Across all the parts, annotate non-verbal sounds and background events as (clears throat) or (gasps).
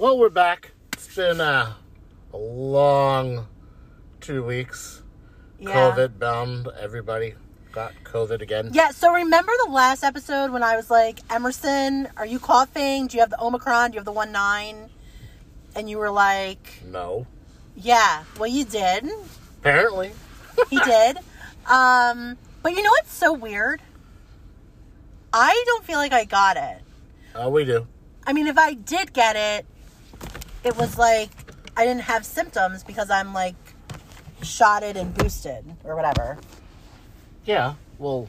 Well, we're back. It's been uh, a long two weeks. Yeah. COVID bound. Everybody got COVID again. Yeah, so remember the last episode when I was like, Emerson, are you coughing? Do you have the Omicron? Do you have the 1 9? And you were like, No. yeah, well, you did. Apparently. He (laughs) did. Um, but you know what's so weird? I don't feel like I got it. Uh, we do. I mean, if I did get it, it was like I didn't have symptoms because I'm like shotted and boosted or whatever. Yeah. Well,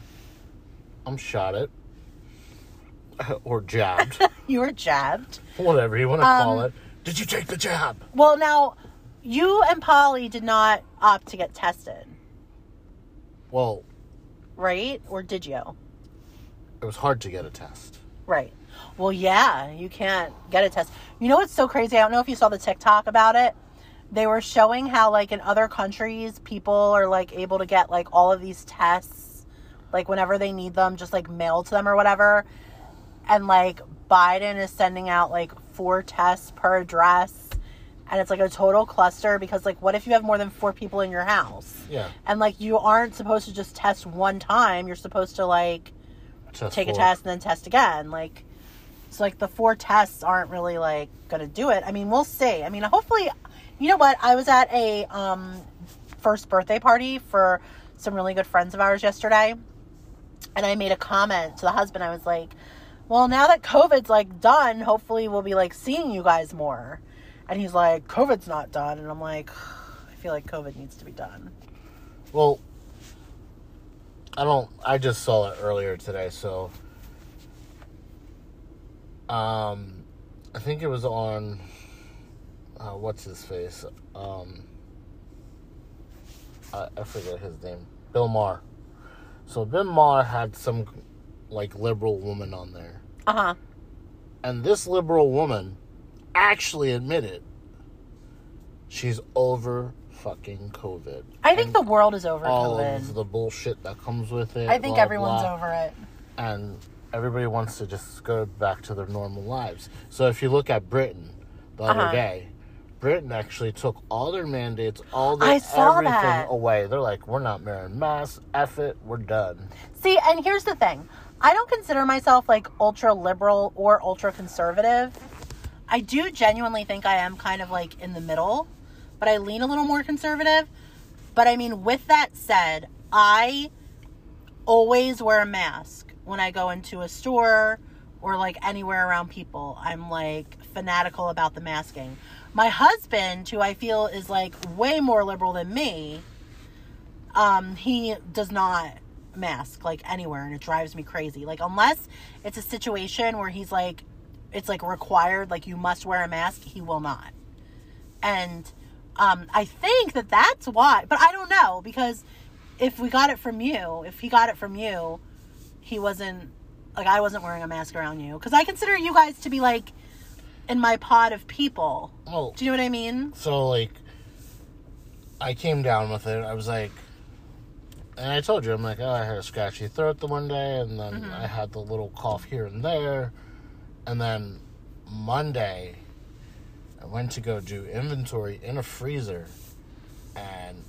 I'm shot (laughs) or jabbed. (laughs) You were jabbed. Whatever you want to call Um, it. Did you take the jab? Well, now you and Polly did not opt to get tested, Well, right? Or did you? it was hard to get a test. Right. Well, yeah, you can't get a test. You know what's so crazy? I don't know if you saw the TikTok about it. They were showing how, like, in other countries, people are, like, able to get, like, all of these tests, like, whenever they need them, just, like, mailed to them or whatever. And, like, Biden is sending out, like, four tests per address. And it's, like, a total cluster because, like, what if you have more than four people in your house? Yeah. And, like, you aren't supposed to just test one time. You're supposed to, like, Test take a test and then test again. Like, so like the four tests aren't really like gonna do it. I mean, we'll see. I mean, hopefully, you know what? I was at a um, first birthday party for some really good friends of ours yesterday, and I made a comment to the husband. I was like, "Well, now that COVID's like done, hopefully we'll be like seeing you guys more." And he's like, "COVID's not done," and I'm like, "I feel like COVID needs to be done." Well, I don't. I just saw it earlier today, so. Um, I think it was on. Uh, what's his face? Um, I, I forget his name. Bill Maher. So Bill Maher had some like liberal woman on there, Uh huh. and this liberal woman actually admitted she's over fucking COVID. I think And the world is over all COVID. of the bullshit that comes with it. I think blah, everyone's blah. over it. And everybody wants to just go back to their normal lives. So if you look at Britain the other Uh-huh. day, Britain actually took all their mandates, all their everything that. away. They're like, we're not wearing masks. F it. We're done. See, and here's the thing. I don't consider myself like ultra liberal or ultra conservative. I do genuinely think I am kind of like in the middle, but I lean a little more conservative. But I mean, with that said, I always wear a mask when I go into a store or like anywhere around people. I'm like fanatical about the masking. My husband, who I feel is like way more liberal than me, um, he does not mask like anywhere and it drives me crazy. Like unless it's a situation where he's like it's like required, like you must wear a mask, he will not. And um I think that that's why, but I don't know because if we got it from you, if he got it from you, he wasn't like I wasn't wearing a mask around you cuz I consider you guys to be like in my pod of people. Oh, Do you know what I mean? so like, I came down with it. I was like, and I told you, I'm like, oh, I had a scratchy throat the one day, and then Mm-hmm. I had the little cough here and there, and then Monday, I went to go do inventory in a freezer, and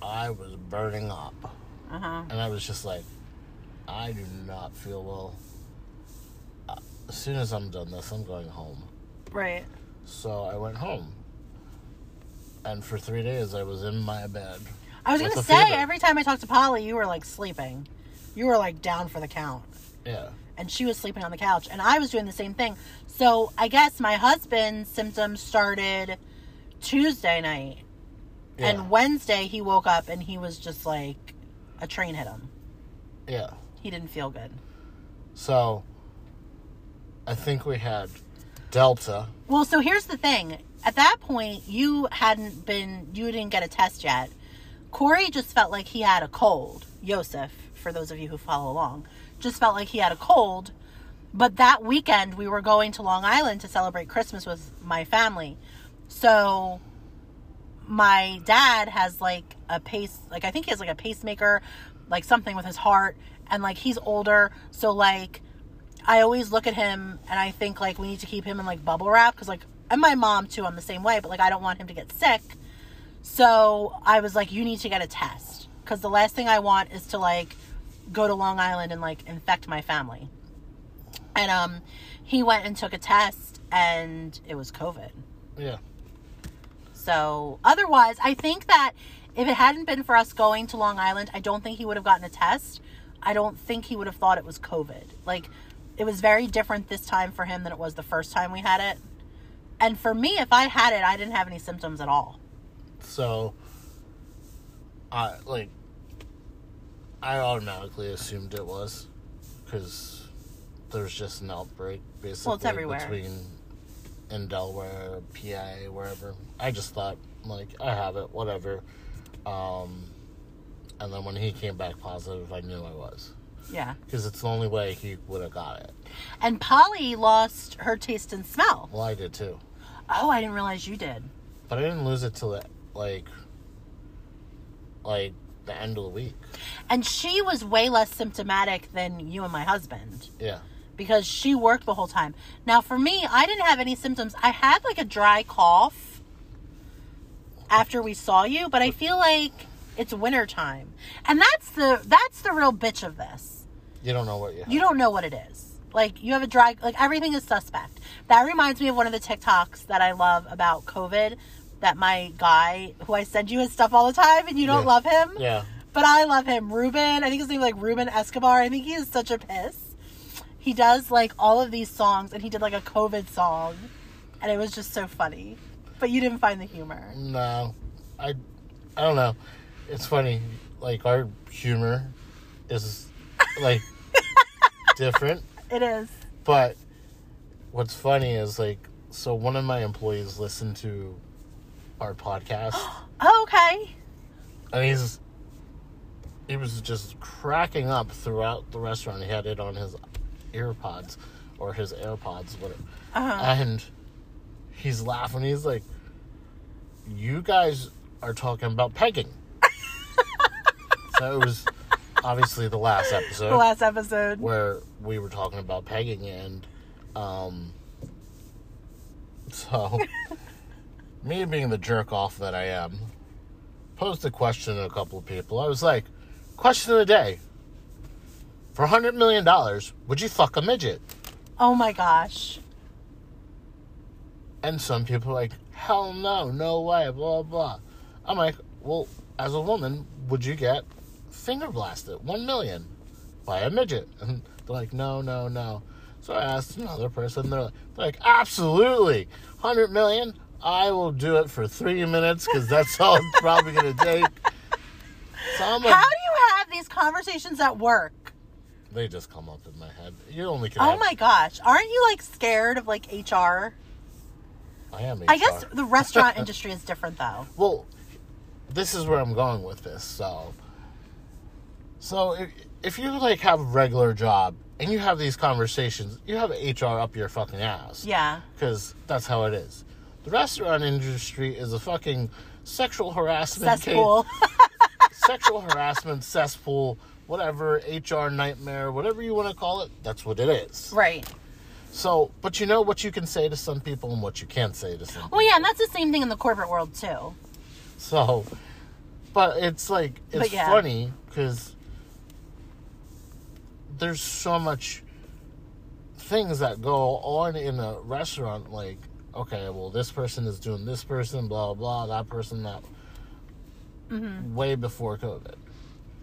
I was burning up, Uh-huh. and I was just like, I do not feel well. Uh, As soon as I'm done this, I'm going home. Right. So I went home. And for three days, I was in my bed. I was gonna say fever. every time I talked to Polly, you were like sleeping. You were like down for the count, Yeah. and she was sleeping on the couch, and I was doing the same thing. So I guess my husband's symptoms started Tuesday night, Yeah. and Wednesday he woke up and he was just like a train hit him. yeah. He didn't feel good. So I think we had Delta. Well, so here's the thing. At that point, you hadn't been, you didn't get a test yet. Corey just felt like he had a cold. Yosef, for those of you who follow along, just felt like he had a cold. But that weekend, we were going to Long Island to celebrate Christmas with my family. So my dad has like a pace, like I think he has like a pacemaker, like something with his heart, and like he's older. So like I always look at him and I think like we need to keep him in like bubble wrap because like and my mom too. I'm the same way, but like I don't want him to get sick. So I was like, you need to get a test because the last thing I want is to like go to Long Island and like infect my family. And um, he went and took a test and it was COVID. Yeah. So otherwise, I think that if it hadn't been for us going to Long Island, I don't think he would have gotten a test. I don't think he would have thought it was COVID. Like it was very different this time for him than it was the first time we had it. And for me, if I had it, I didn't have any symptoms at all. So, I like, I automatically assumed it was because there's just an outbreak basically everywhere. between in Delaware, PA, wherever. I just thought like I have it, whatever. Um, and then when he came back positive, I knew I was Yeah. because it's the only way he would have got it. And Polly lost her taste and smell. Well, I did too, Oh, I didn't realize you did. but I didn't lose it till like, like the end of the week. And she was way less symptomatic than you and my husband Yeah. because she worked the whole time. Now, for me, I didn't have any symptoms. I had like a dry cough after we saw you, but I feel like it's winter time. And that's the that's the real bitch of this. You don't know what you have. You don't know what it is. Like you have a dry like everything is suspect. That reminds me of one of the TikToks that I love about COVID that my guy who I send you his stuff all the time and you don't Yeah. love him. Yeah. But I love him. Ruben, I think his name is like Ruben Escobar. I think he is such a piss. He does like all of these songs and he did like a COVID song and it was just so funny. But you didn't find the humor. No, I, I don't know. It's funny. Like our humor is like (laughs) different, It is. but what's funny is like so one of my employees listened to our podcast (gasps) Oh, okay. and he's he was just cracking up throughout the restaurant. He had it on his earpods or his AirPods, whatever. Uh-huh. And he's laughing. He's like, "You guys are talking about pegging." So it was obviously the last episode The last episode. where we were talking about pegging, and um, so (laughs) me being the jerk off that I am, posed a question to a couple of people. I was like, "Question of the day: For a hundred million dollars, would you fuck a midget?" Oh my gosh. And some people are like, hell no, no way, blah, blah. I'm like, well, as a woman, would you get finger blasted? One million by a midget. (laughs) And they're like, no, no, no. So I asked another person, they're like, they're like absolutely, 100 million? I will do it for three minutes because that's all it's (laughs) probably going to take. So I'm like, How do you have these conversations at work? they just come up in my head. You only can Oh have- my gosh. Aren't you like scared of like HR? I am I guess the restaurant (laughs) industry is different though. Well, this is where I'm going with this. So, so if, if you like have a regular job and you have these conversations, you have HR up your fucking ass. Yeah. Because that's how it is. The restaurant industry is a fucking sexual harassment Cesspool. (laughs) sexual harassment cesspool, whatever HR nightmare, whatever you want to call it. That's what it is. right. So, but you know what you can say to some people and what you can't say to some. people. Well, yeah, and that's the same thing in the corporate world too. So, but it's like it's But yeah. funny because there's so much things that go on in a restaurant. Like, okay, well, this person is doing this person, blah blah, that person that. Mm-hmm. Way before COVID.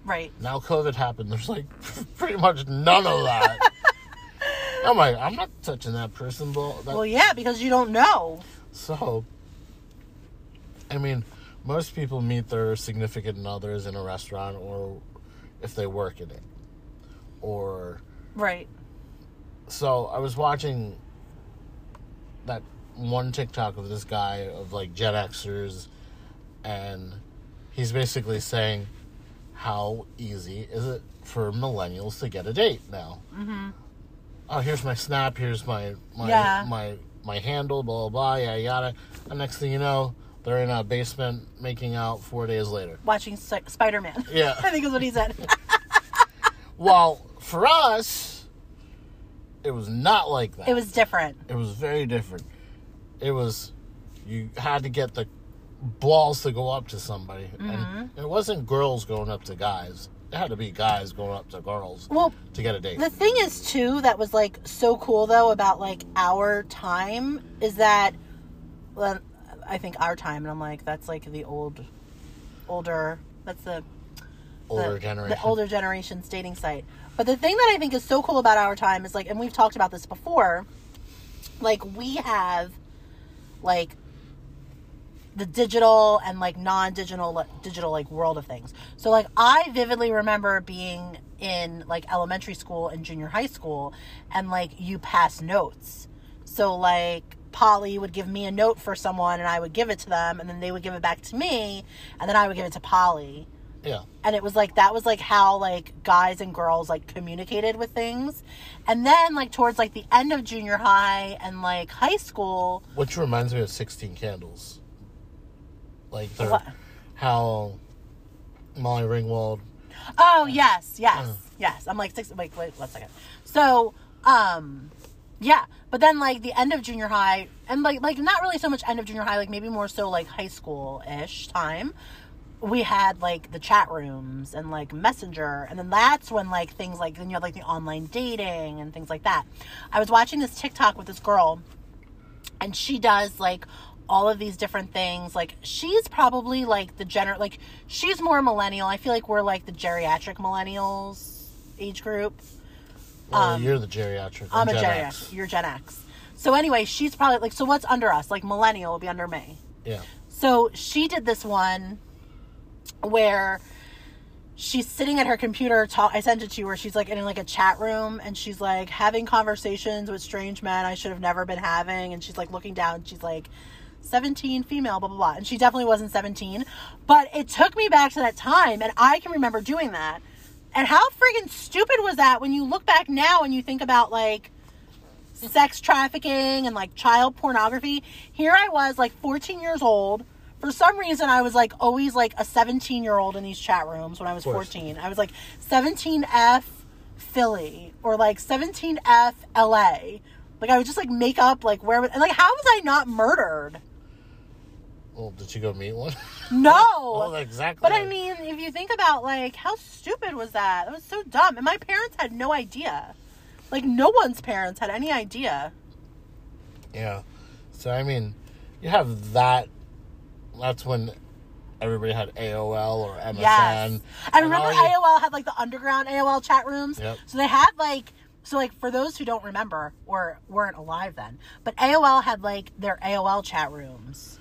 Right. Now COVID happened. There's like (laughs) pretty much none of that. (laughs) I'm like, I'm not touching that person, blah. That, Well, yeah, because you don't know. so, I mean, most people meet their significant others in a restaurant or if they work in it. Or, Right. so I was watching that one TikTok of this guy of like Gen Xers, and he's basically saying, How easy is it for millennials to get a date now? Mm-hmm. Oh, here's my snap, here's my, my, Yeah. my, my handle, blah, blah, blah, yada, yada. And next thing you know, they're in a basement making out four days later. Watching Sp- Spider Man. Yeah. (laughs) I think is what he said. (laughs) Well, for us, it was not like that. It was different. It was very different. It was you had to get the balls to go up to somebody, Mm-hmm. and it wasn't girls going up to guys. It had to be guys going up to girls Well, to get a date. The thing is too that was like so cool though about like our time is that well, I think our time and I'm like that's like the old older that's the Older the, generation. the older generation's dating site. But the thing that I think is so cool about our time is like and we've talked about this before like we have like the digital and like non-digital digital like world of things. So like I vividly remember being in like elementary school and junior high school and like you pass notes. So like Polly would give me a note for someone and I would give it to them and then they would give it back to me and then I would give it to Polly. Yeah. And it was like that was like how like guys and girls like communicated with things. And then like towards like the end of junior high and like high school, Which reminds me of Sixteen Candles. Like the, how Molly Ringwald. Oh yes, yes, Uh. yes. I'm like six. Wait, wait, one second. So, um, yeah. But then like the end of junior high, and like like not really so much end of junior high, like maybe more so like high school ish time. We had like the chat rooms and like messenger, and then that's when like things like then you had like the online dating and things like that. I was watching this TikTok with this girl, and she does like all of these different things like she's probably like the gener like she's more millennial i feel like we're like the geriatric millennials age group Well, you're the geriatric. i'm a Gen geriatric X. you're gen x so anyway she's probably like so what's under us like millennial will be under me Yeah. so she did this one where she's sitting at her computer. Talk, I sent it to you where she's like in like a chat room and she's like having conversations with strange men I should have never been having. And she's like looking down. And she's like 17 female, blah blah blah. And she definitely wasn't 17, but it took me back to that time, and I can remember doing that. And how friggin' stupid was that when you look back now and you think about like sex trafficking and like child pornography. Here I was, like 14 years old. For some reason, I was like always like a 17 year old in these chat rooms when I was 14. I was like 17F Philly or like 17F LA. Like I would just like make up like where, and like how was I not murdered? Well, did you go meet one? No. (laughs) oh, exactly. But I mean, if you think about like how stupid was that? That was so dumb. And my parents had no idea. Like no one's parents had any idea. Yeah. So I mean, you have that. That's when everybody had AOL or MSN. Yes. I and remember you- AOL had like the underground AOL chat rooms. Yep. So they had like so like for those who don't remember or weren't alive then, but AOL had like their AOL chat rooms.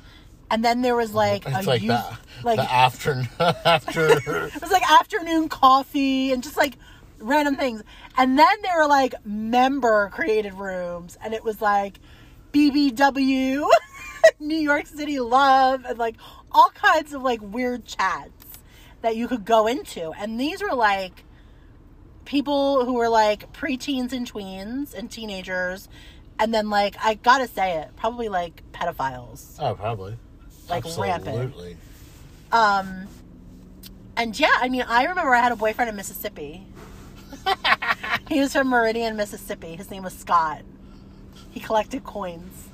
And then there was like It's a like youth, that. like the after (laughs) after. (laughs) it was like afternoon coffee and just like random things. And then there were like member created rooms and it was like BBW, (laughs) (laughs) New York City Love, and like all kinds of like weird chats that you could go into. And these were like people who were like preteens and tweens and teenagers. And then like I gotta say it, probably like pedophiles. oh, probably. Like rampant. Absolutely. Um, and yeah, I mean, I remember I had a boyfriend in Mississippi. (laughs) he was from Meridian, Mississippi. His name was Scott. He collected coins.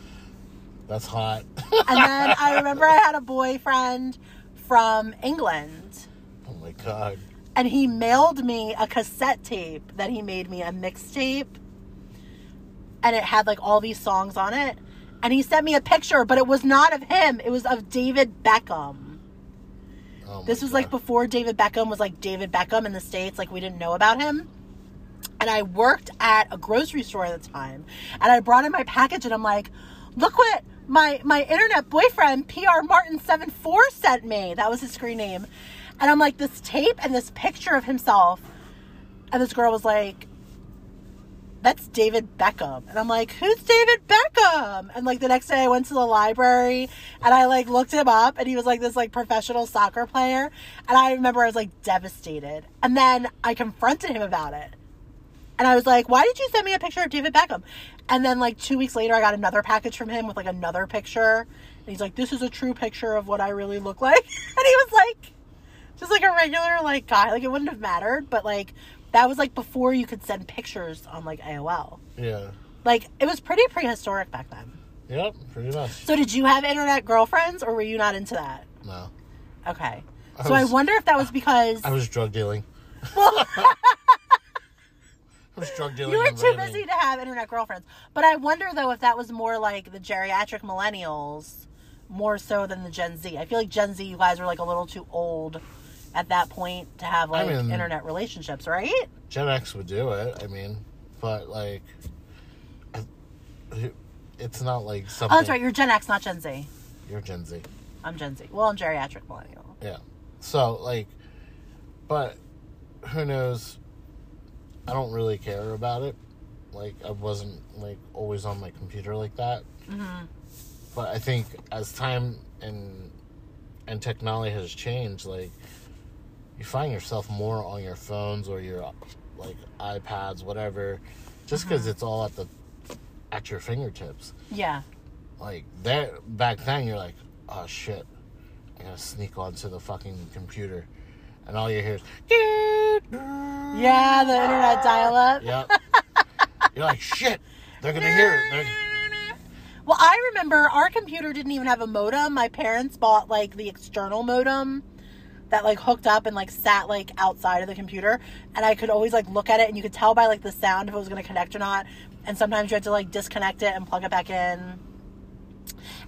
That's hot. And then I remember I had a boyfriend from England. oh my god. And he mailed me a cassette tape that he made me, a mixtape. And it had like all these songs on it. And he sent me a picture, but it was not of him. It was of David Beckham. Oh This was like before David Beckham was like David Beckham in the States. Like we didn't know about him. And I worked at a grocery store at the time. And I brought in my package and I'm like, look what my my internet boyfriend, PR Martin 74 sent me. That was his screen name. And I'm like, this tape and this picture of himself. And this girl was like, that's David Beckham. And I'm like, who's David Beckham? And like the next day I went to the library and I like looked him up and he was like this like professional soccer player. And I remember I was like devastated. And then I confronted him about it. And I was like, why did you send me a picture of David Beckham? And then like two weeks later I got another package from him with like another picture. And he's like, this is a true picture of what I really look like. (laughs) And he was like, just like a regular like guy. Like it wouldn't have mattered, but like That was like before you could send pictures on like AOL. Yeah. Like it was pretty prehistoric back then. Yep. Pretty much. So did you have internet girlfriends or were you not into that? No. Okay. I So I wonder if that was because I was drug dealing. well, (laughs) was drug dealing. you were too busy to have internet girlfriends. But I wonder though if that was more like the geriatric millennials more so than the Gen Z. I feel like Gen Z you guys were like a little too old at that point to have like mean- internet relationships, right? Gen X would do it. I mean, but like, it's not like oh, something. Oh, that's right. You're Gen X, not Gen Z. You're Gen Z. I'm Gen Z. Well, I'm geriatric millennial. Yeah. So like, but who knows? I don't really care about it. Like I wasn't like always on my computer like that. Mm-hmm. But I think as time and and technology has changed, like you find yourself more on your phones or your like iPads, whatever, just because it's all at the at your fingertips. Yeah. Like there back then, you're like, oh shit, I gotta sneak onto the fucking computer, and all you hear is, Yeah, the internet dial up. (laughs) yep. you're like, shit, they're gonna hear it. They're- (laughs) Well, I remember our computer didn't even have a modem. My parents bought like the external modem that like hooked up and like sat like outside of the computer and I could always like look at it and you could tell by like the sound if it was going to connect or not. And sometimes you had to like disconnect it and plug it back in.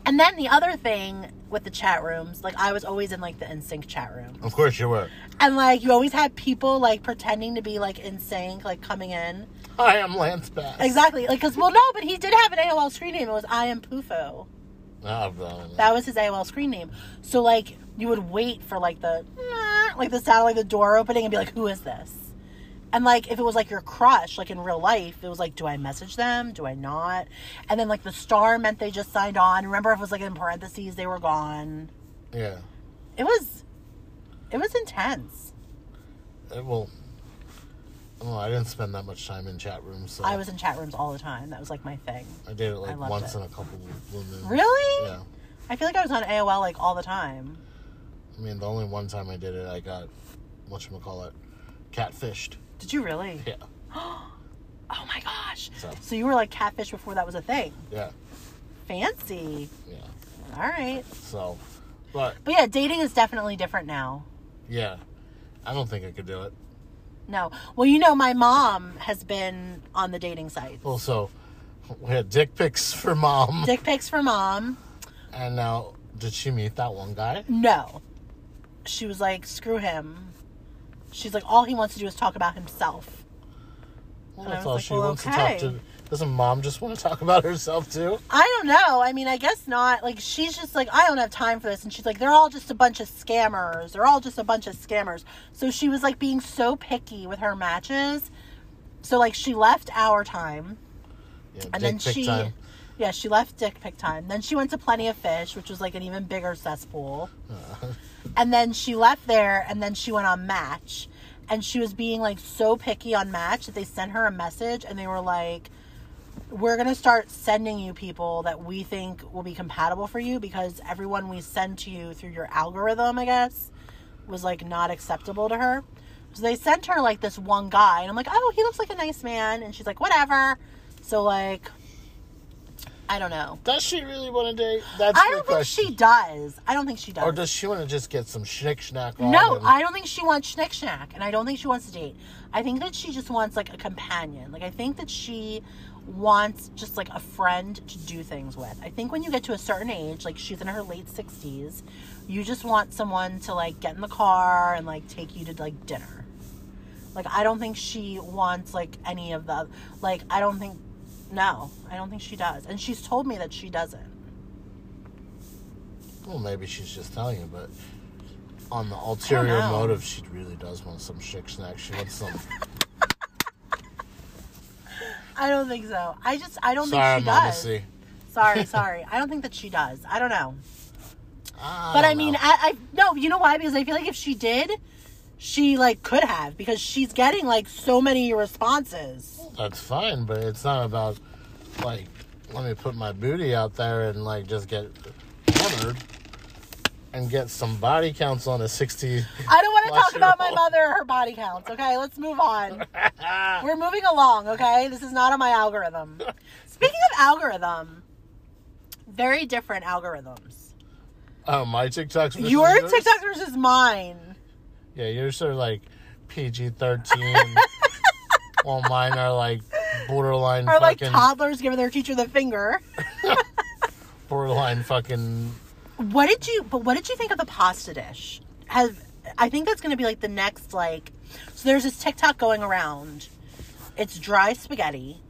And then the other thing with the chat rooms, like I was always in like the NSYNC chat room. Of course you were. And like you always had people like pretending to be like NSYNC, like coming in. I'm Lance Bass. Exactly. Like, cause well, no, but he did have an AOL screen name. It was I am Pufo. Ah, oh, bro. That was his AOL screen name. So like you would wait for like the like the sound of like the door opening and be like, who is this? And like if it was like your crush, like in real life, it was like, do I message them? Do I not? And then like the star meant they just signed on. Remember if it was like in parentheses they were gone. yeah. It was it was intense. It, well, I. I didn't spend that much time in chat rooms, so I was in chat rooms all the time. That was like my thing. I did it like once it. in a couple of blue moons. Really? Yeah. I feel like I was on AOL like all the time. I mean, the only one time I did it, I got what you call it, catfished. Did you really? Yeah. (gasps) Oh my gosh. So So you were like catfish before that was a thing. yeah, Fancy. yeah. All right. So, but But yeah, dating is definitely different now. yeah, I don't think I could do it. No. Well, you know, my mom has been on the dating sites. Well, so we had dick pics for mom, (laughs) Dick pics for mom. and now did she meet that one guy? No. She was like, screw him. She's like, all he wants to do is talk about himself. Well, And I that's all like, she well, wants okay. to talk to. Doesn't mom just want to talk about herself too? I don't know. I mean, I guess not. Like, she's just like, I don't have time for this. And she's like, they're all just a bunch of scammers. They're all just a bunch of scammers. So she was like being so picky with her matches. So, like, she left our time. Yeah, And then she, time. yeah, she left dick pic time. Then she went to Plenty of Fish, which was like an even bigger cesspool. Uh, (laughs) And then she left there, and then she went on Match, and she was being like so picky on Match that they sent her a message, and they were like, "We're gonna start sending you people that we think will be compatible for you because everyone we send to you through your algorithm, I guess, was like not acceptable to her." So they sent her like this one guy, and I'm like, "Oh, he looks like a nice man," and she's like, "Whatever." So like, I don't know. Does she really want to date? That's I don't think question. she does. I don't think she does. Or does she want to just get some schnick schnack on? No, I don't think she wants schnick schnack, and I don't think she wants to date. I think that she just wants like a companion. Like I think that she wants just like a friend to do things with. I think when you get to a certain age, like she's in her late sixties, you just want someone to like get in the car and like take you to like dinner. Like I don't think she wants like any of the like I don't think no, I don't think she does. And she's told me that she doesn't. Well, maybe she's just telling you, but on the ulterior know. motive, she really does want some schnick schnack. She wants some. (laughs) I don't think so. I just I don't Sorry, think she does. Sorry, sorry. I don't think that she does. I don't know. (laughs) I But I don't mean, know. I, I no, you know why? Because I feel like if she did, she like could have because she's getting like so many responses. that's fine, but it's not about like let me put my booty out there and like just get hammered. and get some body counts on a 60. I don't want to talk about my mother or her body counts. Okay, let's move on. (laughs) We're moving along. Okay, this is not on my algorithm. Speaking of algorithm, very different algorithms. Oh, my TikToks. versus Your yours? TikTok versus mine. Yeah, yours are like PG 13. (laughs) while mine are like borderline Or like fucking. toddlers giving their teacher the finger. (laughs) borderline fucking. What did you? But what did you think of the pasta dish? Have I think that's going to be like the next like. So there's this TikTok going around. It's dry spaghetti,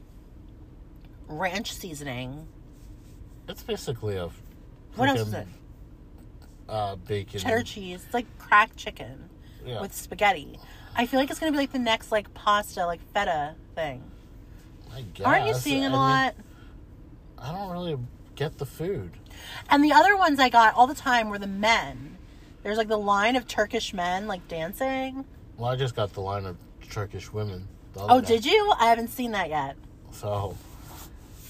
ranch seasoning. It's basically a. What else is it? Uh, bacon. Cheddar cheese. It's like cracked chicken Yeah. with spaghetti. I feel like it's going to be like the next like pasta, like feta thing. I guess. Aren't you seeing it I a mean, lot? I don't really get the food. And the other ones I got all the time were the men. There's like the line of Turkish men like dancing. Well, I just got the line of Turkish women. Oh, did you? I haven't seen that yet. So,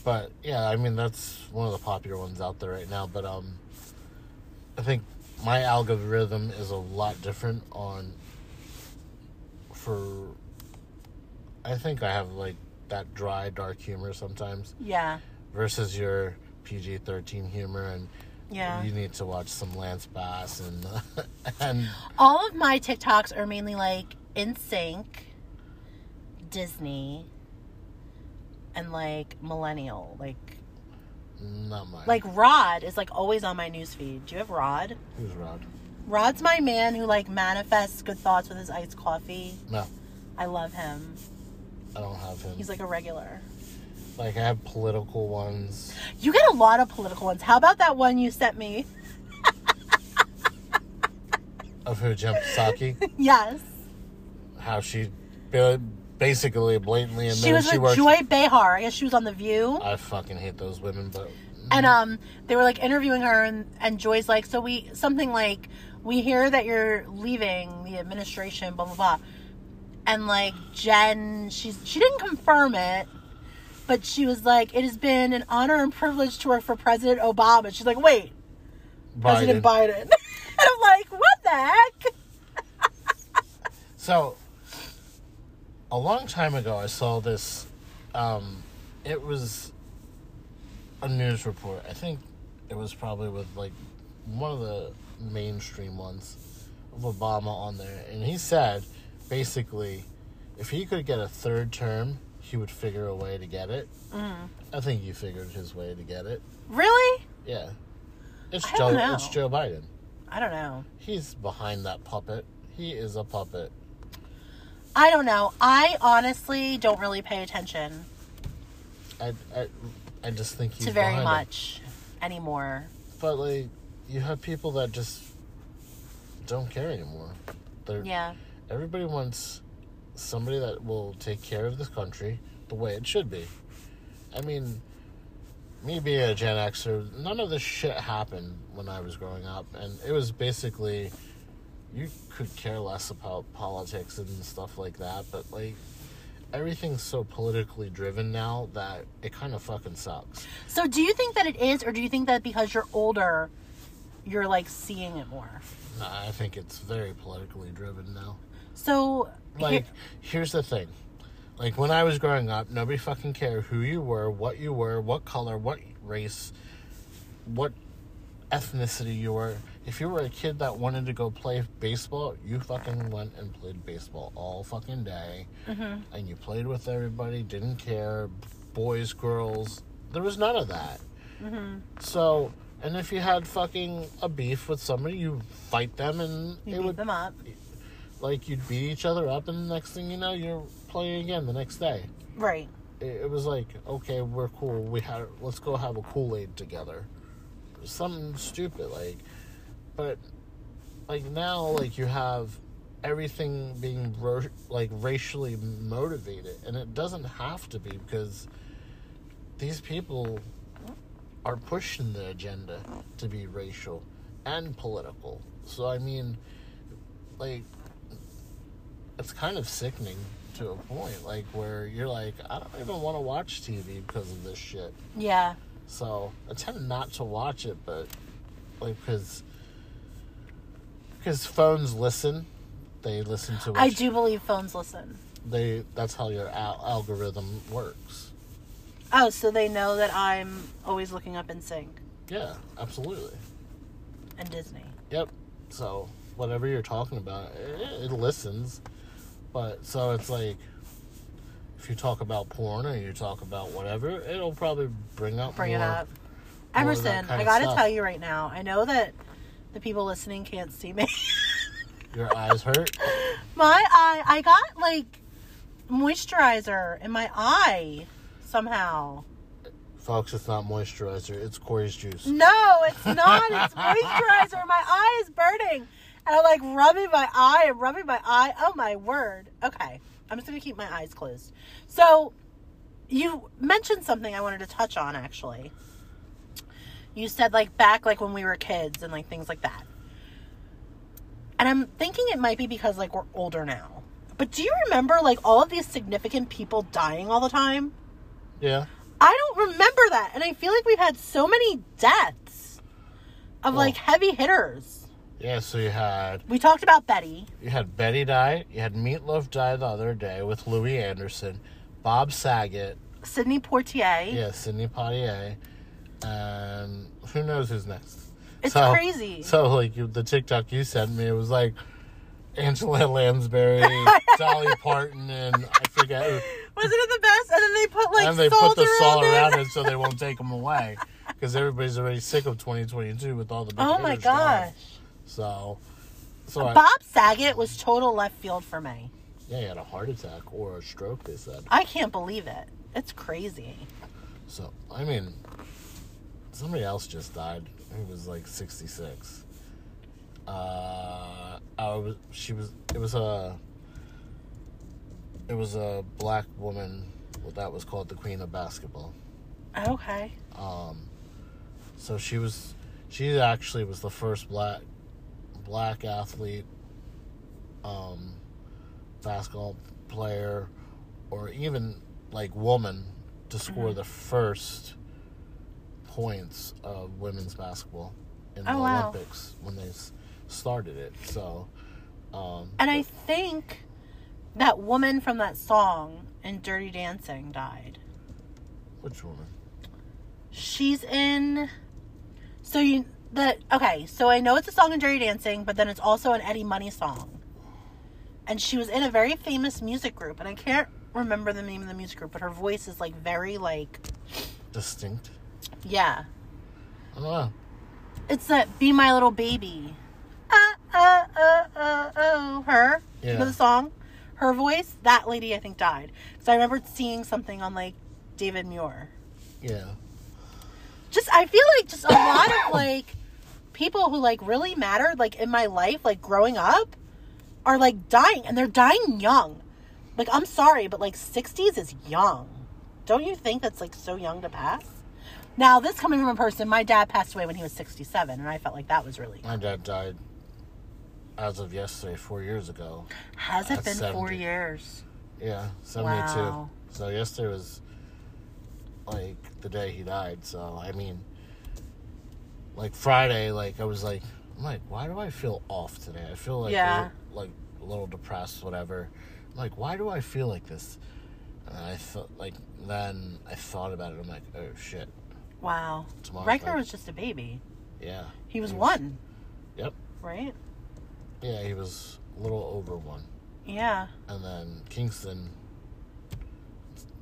but yeah, I mean that's one of the popular ones out there right now. But um, I think my algorithm is a lot different on. For, I think I have like that dry, dark humor sometimes Yeah. versus your PG thirteen humor, and Yeah. you need to watch some Lance Bass and (laughs) and All of my TikToks are mainly like NSYNC, Disney, and like millennial. Like not mine. like Rod is like always on my newsfeed. Do you have Rod? who's Rod? Rod's my man who like manifests good thoughts with his iced coffee. No, I love him. I don't have him. He's like a regular. like I have political ones. You get a lot of political ones. How about that one you sent me? Of who Jen Psaki, (laughs) yes. how she basically blatantly And She was she, with works. Joy Behar. I guess she was on The View. I fucking hate those women, but And um, they were like interviewing her, and, and Joy's like, so we something like, we hear that you're leaving the administration, blah blah blah, and like Jen, she's she didn't confirm it, but she was like, it has been an honor and privilege to work for President Obama. She's like, wait, President Biden. (laughs) and I'm like, what the heck? So, a long time ago, I saw this. Um, it was a news report. I think it was probably with like one of the mainstream ones of Obama on there, and he said basically, if he could get a third term, he would figure a way to get it. Mm-hmm. I think he figured his way to get it. Really? Yeah, it's I Joe. don't know. It's Joe Biden. I don't know. He's behind that puppet. He is a puppet. I don't know. I honestly don't really pay attention I, I, I just think he's to very behind it. much anymore. But like, you have people that just don't care anymore. They're, Yeah. Everybody wants somebody that will take care of this country the way it should be. I mean, me being a Gen Xer, none of this shit happened when I was growing up, and it was basically you could care less about politics and stuff like that, but like everything's so politically driven now that it kind of fucking sucks. So do you think that it is, or do you think that because you're older, you're like seeing it more? I think it's very politically driven now. So Like, here- here's the thing. Like, when I was growing up, nobody fucking cared who you were, what you were, what color, what race, what ethnicity you were. If you were a kid that wanted to go play baseball, you fucking went and played baseball all fucking day. Mm-hmm. And you played with everybody, didn't care, boys, girls. There was none of that. Mm-hmm. So, and if you had fucking a beef with somebody, you fight them and you it beat would them up, like you'd beat each other up, and the next thing you know, you're playing again the next day. right? It, it was like, okay, we're cool. We had let's go have a Kool Aid together. Something stupid like, but like now, like you have everything being ro- like racially motivated, and it doesn't have to be because these people are pushing the agenda to be racial and political. So I mean, like it's kind of sickening to a point, like where you're like, I don't even want to watch TV because of this shit. Yeah. So I tend not to watch it, but like because because phones listen. They listen to. What I do believe phones listen. They that's how your al- algorithm works. Oh, so they know that I'm always looking up NSYNC Yeah, absolutely. and Disney. Yep. So whatever you're talking about, it, it listens. But so it's like if you talk about porn or you talk about whatever, it'll probably bring up Bring it up. more of that Emerson, I gotta tell you right now, I know that the people listening can't see me. (laughs) Your eyes hurt. my eye, I got like moisturizer in my eye somehow. Folks, it's not moisturizer. It's Corey's juice. No, it's not. It's moisturizer. My eye is burning. And I'm like rubbing my eye and rubbing my eye. Oh my word. Okay. I'm just going to keep my eyes closed. So, you mentioned something I wanted to touch on actually. You said like back like when we were kids and like things like that. And I'm thinking it might be because like we're older now. But do you remember like all of these significant people dying all the time? Yeah. I don't remember that. And I feel like we've had so many deaths of Well- like heavy hitters. Yeah, so you had We talked about Betty. you had Betty die, you had Meatloaf die the other day with Louie Anderson, Bob Saget, Sidney Portier. yeah, Sidney Poitier, and who knows who's next. It's So- crazy. So like you, the TikTok you sent me, it was like Angela (laughs) Lansbury, (laughs) Dolly Parton, and I forget. who- Wasn't it the best? And then they put like and they put the salt around, it. it (laughs) so they won't take them away because everybody's already sick of 2022 with all the. Oh my gosh. So, so I, Bob Saget was total left field for me. yeah, he had a heart attack or a stroke. They said. I can't believe it. It's crazy. So I mean, somebody else just died. He was like 66. Uh, I was. She was. It was a. It was a black woman well that was called the Queen of Basketball. Okay. Um, so she was, she actually was the first black, black athlete, um, basketball player, or even like woman to score Mm-hmm. the first points of women's basketball in the Oh, wow. Olympics when they started it. So, um, And I think that woman from that song in Dirty Dancing died. which woman? She's in. So you the okay. So I know it's a song in Dirty Dancing, but then it's also an Eddie Money song. And she was in a very famous music group, and I can't remember the name of the music group, but her voice is like very like Distinct. Yeah. I. It's that "Be My Little Baby." Uh uh uh uh oh her. You Yeah. know the song. Her voice. That lady I think died. So I remember seeing something on like David Muir. Yeah. just I feel like just a lot of like people who like really mattered like in my life like growing up are like dying and they're dying young. Like I'm sorry, but like 60s is young. Don't you think that's like so young to pass? Now, this coming from a person, my dad passed away when he was 67 and I felt like that was really My dad died as of yesterday, four years ago. Has it been 4 years? Yeah, 72. Wow. So yesterday was like the day he died. So, I mean, like Friday, like I was like, I'm like, why do I feel off today? I feel like, Yeah. a little, like a little depressed, whatever. I'm like, why do I feel like this? And I thought, like, then I thought about it. I'm like, oh shit. Wow. Tomorrow's Riker was just a baby. Yeah. He was one, Yep. right? Yeah, he was a little over one. Yeah. And then Kingston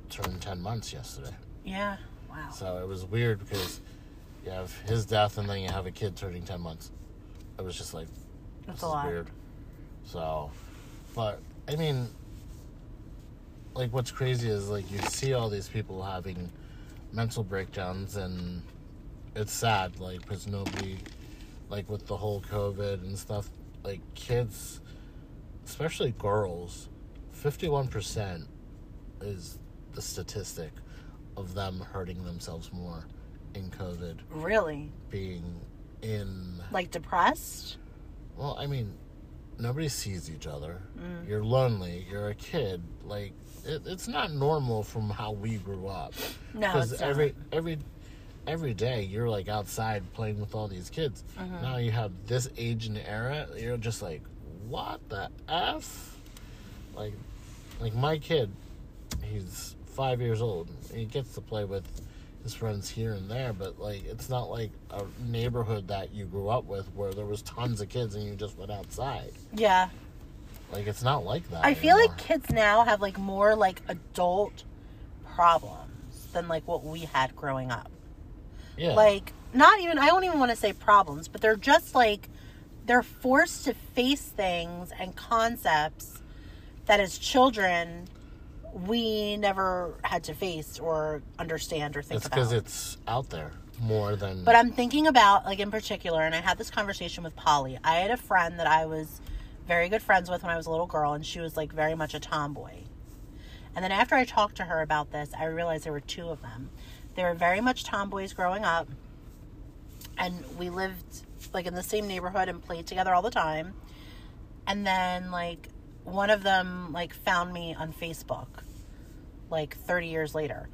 turned 10 months yesterday. Yeah. Wow. So it was weird because you have his death and then you have a kid turning 10 months. It was just like, That's this a is lot. weird. So, but I mean, like what's crazy is like you see all these people having mental breakdowns and it's sad, like, because nobody, like with the whole COVID and stuff, like kids, especially girls, 51% is the statistic of them hurting themselves more in COVID Really? being in Like depressed? well i mean nobody sees each other Mm. you're lonely you're a kid like it, it's not normal from how we grew up No, because it's not. every every every day you're like outside playing with all these kids. Mm-hmm. Now you have this age and era, you're just like, what the f? Like, like my kid, he's five years old. He gets to play with his friends here and there, but like it's not like a neighborhood that you grew up with where there was tons of kids and you just went outside. Yeah. Like it's not like that. I feel anymore. like kids now have like more like adult problems than like what we had growing up. yeah. Like not even I don't even want to say problems, but they're just like they're forced to face things and concepts that as children we never had to face or understand or think it's about. because it's out there more than. But I'm thinking about, like, in particular, and I had this conversation with Polly. I had a friend that I was very good friends with when I was a little girl, and she was, like, very much a tomboy. And then after I talked to her about this, I realized there were two of them. They were very much tomboys growing up, and we lived, like, in the same neighborhood and played together all the time. And then, like, one of them, like, found me on Facebook, like, 30 years later.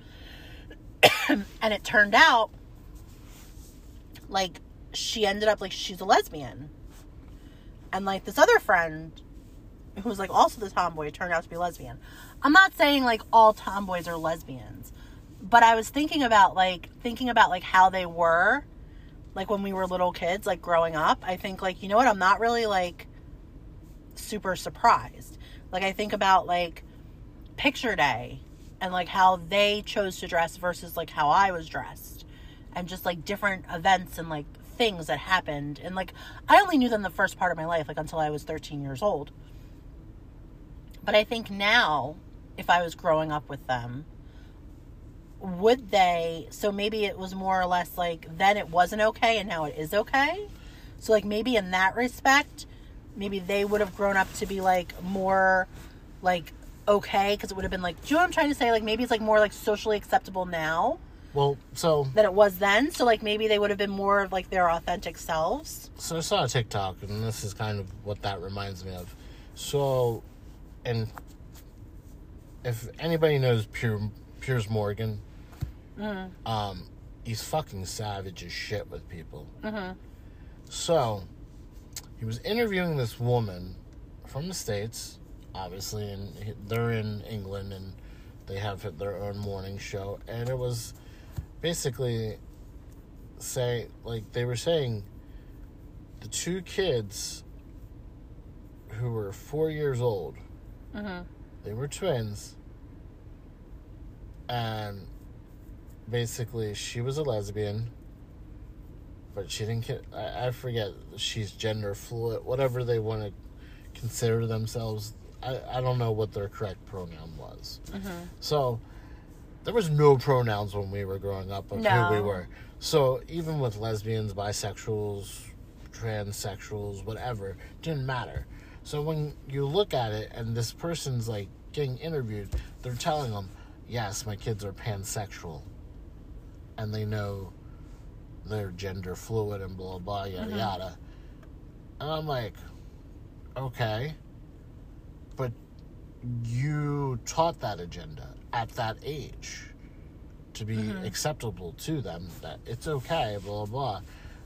(coughs) and it turned out like she ended up like she's a lesbian and like this other friend who was like also the tomboy turned out to be lesbian. I'm not saying like all tomboys are lesbians but i was thinking about like thinking about like how they were like when we were little kids like growing up. I think like you know what? I'm not really like super surprised. Like i think about like picture day and like how they chose to dress versus like how i was dressed and just like different events and like things that happened. And like i only knew them the first part of my life like until i was 13 years old. But i think now if i was growing up with them would they so maybe it was more or less like then it wasn't okay and now it is okay? So like maybe in that respect maybe they would have grown up to be like more like okay? Because it would have been like do you know what i'm trying to say? Like maybe it's like more like socially acceptable now well, so than it was then. So like maybe they would have been more of like their authentic selves. so I saw a TikTok, and this is kind of what that reminds me of. So, and if anybody knows Pier, Piers Morgan, um, he's fucking savage as shit with people. So, he was interviewing this woman from the states, obviously, and they're in England, and they have their own morning show, and it was basically say like they were saying the two kids who were four years old mm-hmm. they were twins and basically she was a lesbian but she didn't get I, I forget she's gender fluid whatever they want to consider themselves I, I don't know what their correct pronoun was. Mm-hmm. So there was no pronouns when we were growing up of who we were. So even with lesbians bisexuals transsexuals whatever didn't matter. So when you look at it and this person's like getting interviewed they're telling them yes my kids are pansexual. And they know they're gender fluid and blah blah yada mm-hmm. yada. And i'm like okay but you taught that agenda at that age to be mm-hmm. acceptable to them that it's okay blah blah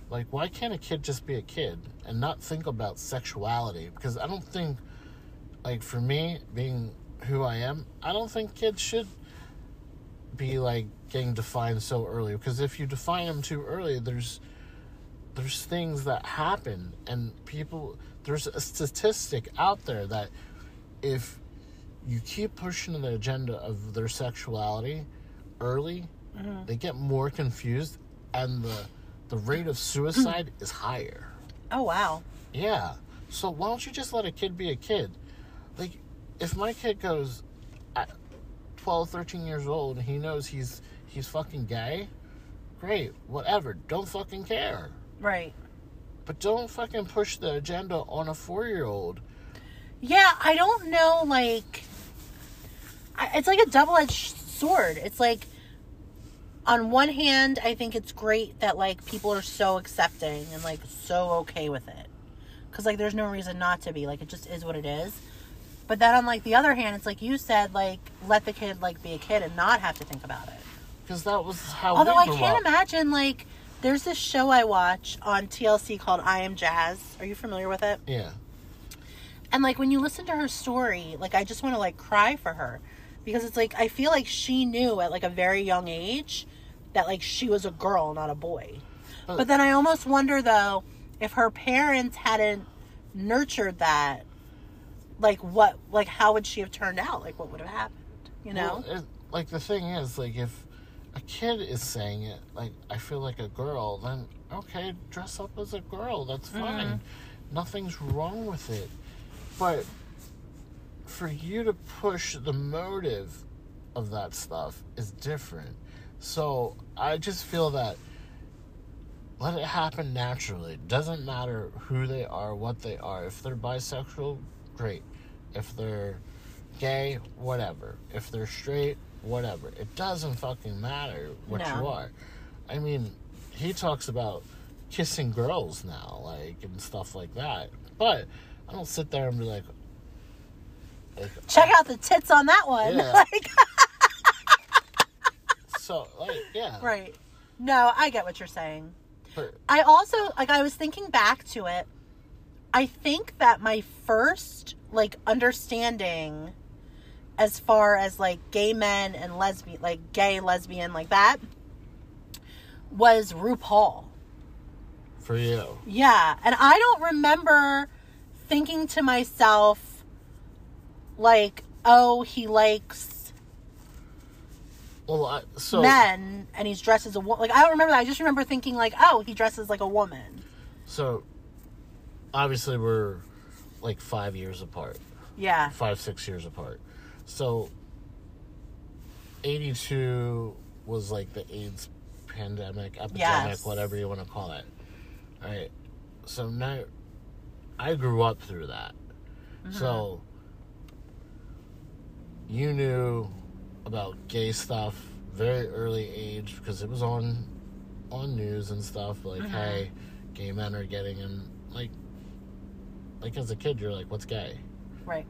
like why can't a kid just be a kid and not think about sexuality? Because i don't think like for me being who i am i don't think kids should be like getting defined so early. Because if you define them too early there's there's things that happen and people there's a statistic out there that if you keep pushing the agenda of their sexuality early mm-hmm. they get more confused and the the rate of suicide (clears throat) is higher Oh wow. yeah so why don't you just let a kid be a kid like if my kid goes at 12 13 years old and he knows he's he's fucking gay great whatever don't fucking care Right. but don't fucking push the agenda on a four year old Yeah, I don't know. Like, it's like a double edged sword. It's like, on one hand, I think it's great that like people are so accepting and like so okay with it, because like there's no reason not to be. Like it just is what it is. But then on like the other hand, it's like you said, like let the kid like be a kid and not have to think about it. because that was how. Although I can't up. imagine like there's this show I watch on TLC called I Am Jazz. Are you familiar with it? Yeah, And like when you listen to her story, like I just want to like cry for her because it's like I feel like she knew at like a very young age that like she was a girl, not a boy. But- But then I almost wonder though if her parents hadn't nurtured that like what like how would she have turned out? Like what would have happened? You know? Well, it, like the thing is, like if a kid is saying it, like I feel like a girl, then okay, dress up as a girl. That's Mm-hmm. fine. Nothing's wrong with it. But for you to push the motive of that stuff is different. So I just feel that let it happen naturally. Doesn't matter who they are, what they are. If they're bisexual, great. If they're gay, whatever. If they're straight, whatever. It doesn't fucking matter what No. you are. I mean, he talks about kissing girls now, like and stuff like that. But I don't sit there and be like Check out the tits on that one. Yeah. (laughs) like (laughs) so, like yeah. right. No, I get what you're saying. But I also like I was thinking back to it. I think that my first like understanding as far as like gay men and lesbian like gay lesbian like that was RuPaul. for you, Yeah, and I don't remember thinking to myself like, "Oh, he likes well, I, so men and he's dressed as a woman." Like I don't remember that. I just remember thinking like, "Oh, he dresses like a woman." so obviously we're like five years apart. Yeah. five six years apart so 82 was like the aids pandemic epidemic Yes. whatever you want to call it all right so now i grew up through that mm-hmm. so you knew about gay stuff very early age because it was on on news and stuff like hey gay men are getting in like like as a kid you're like what's gay? Right.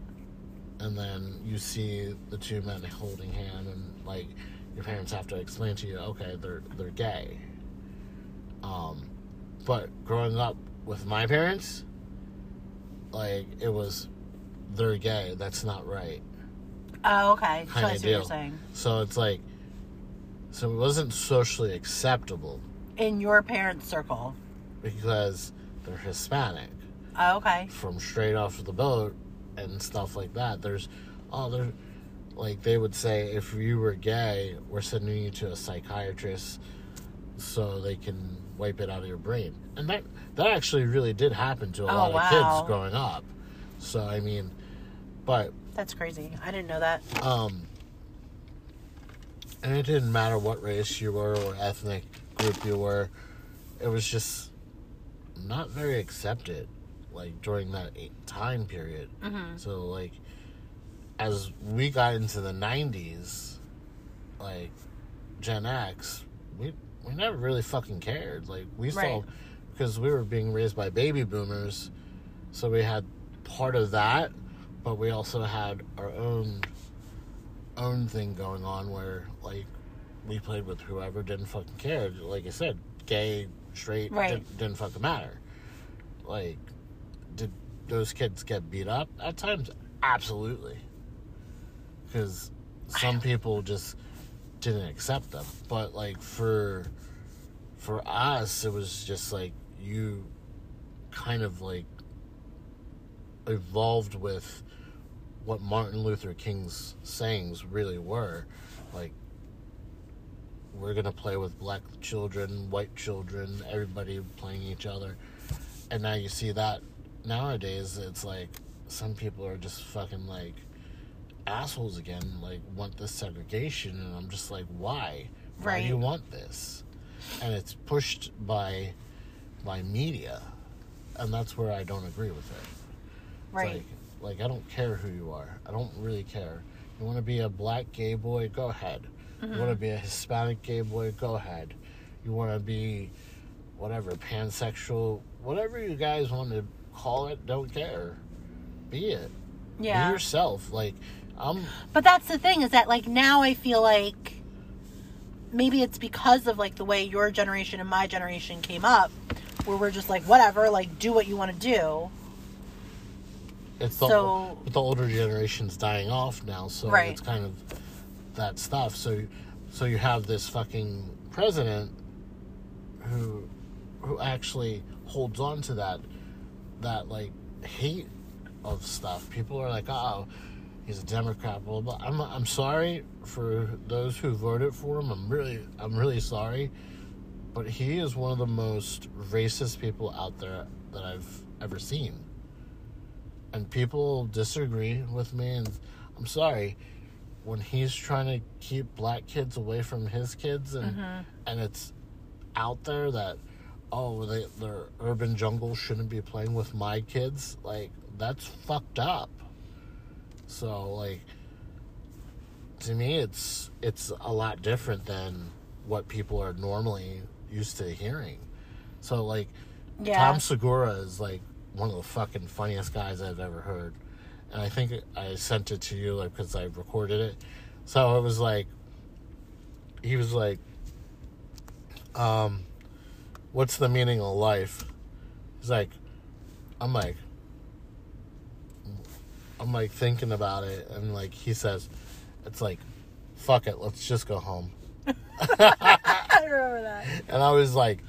and then you see the two men holding hand and like your parents have to explain to you okay they're they're gay. Um but growing up with my parents like it was they're gay that's not right Oh, okay. So I see what you're saying. so it's like so it wasn't socially acceptable In your parents' circle. because they're hispanic Oh, okay. from straight off the boat and stuff like that. There's, oh, there, like they would say, if you were gay, we're sending you to a psychiatrist so they can wipe it out of your brain. And that that actually really did happen to a Oh, lot wow. of kids growing up. So I mean, but That's crazy. I didn't know that. um, and it didn't matter what race you were or ethnic group you were. It was just not very accepted, like during that time period. Mm-hmm. So like, as we got into the '90s, like Gen X, we we never really fucking cared. Like we saw Right. because we were being raised by baby boomers, so we had part of that, but we also had our own own thing going on where like we played with whoever didn't fucking care. Like I said, gay, straight, Right. didn't, didn't fucking matter. Like, did those kids get beat up at times? Absolutely. Because some people just didn't accept them. But like for for us, it was just like you kind of like evolved with what Martin Luther King's sayings really were. Like, we're gonna play with black children, white children, everybody playing each other. And now you see that nowadays, it's like some people are just fucking like assholes again, like want this segregation, and I'm just like, why? Why do you want this? And it's pushed by by media, and that's where I don't agree with it. Right. Like, like I don't care who you are. I don't really care. You want to be a black gay boy? Go ahead. You Mm-hmm. want to be a Hispanic gay boy? Go ahead. You want to be whatever pansexual, whatever you guys want to call it. Don't care. Be it. yeah. Be yourself. Like I'm. But that's the thing is that like now I feel like maybe it's because of like the way your generation and my generation came up where we're just like whatever like do what you want to do It's the So- but the older generation's dying off now, so Right. it's kind of that stuff. So so you have this fucking president who who actually holds on to that that like hate of stuff. People are like, oh, he's a Democrat. Blah blah. I'm I'm sorry for those who voted for him. I'm really I'm really sorry, but he is one of the most racist people out there that I've ever seen and people disagree with me and i'm sorry when he's trying to keep black kids away from his kids and mm-hmm. and it's out there that oh they, their urban jungle shouldn't be playing with my kids like that's fucked up. So like to me it's it's a lot different than what people are normally used to hearing. So like yeah. Tom Segura is like one of the fucking funniest guys I've ever heard, and I think I sent it to you like because I recorded it. So it was like, he was like, um, "What's the meaning of life?" He's like, I'm like, I'm like thinking about it, and like he says, it's like, fuck it, let's just go home. (laughs) i remember that And I was like,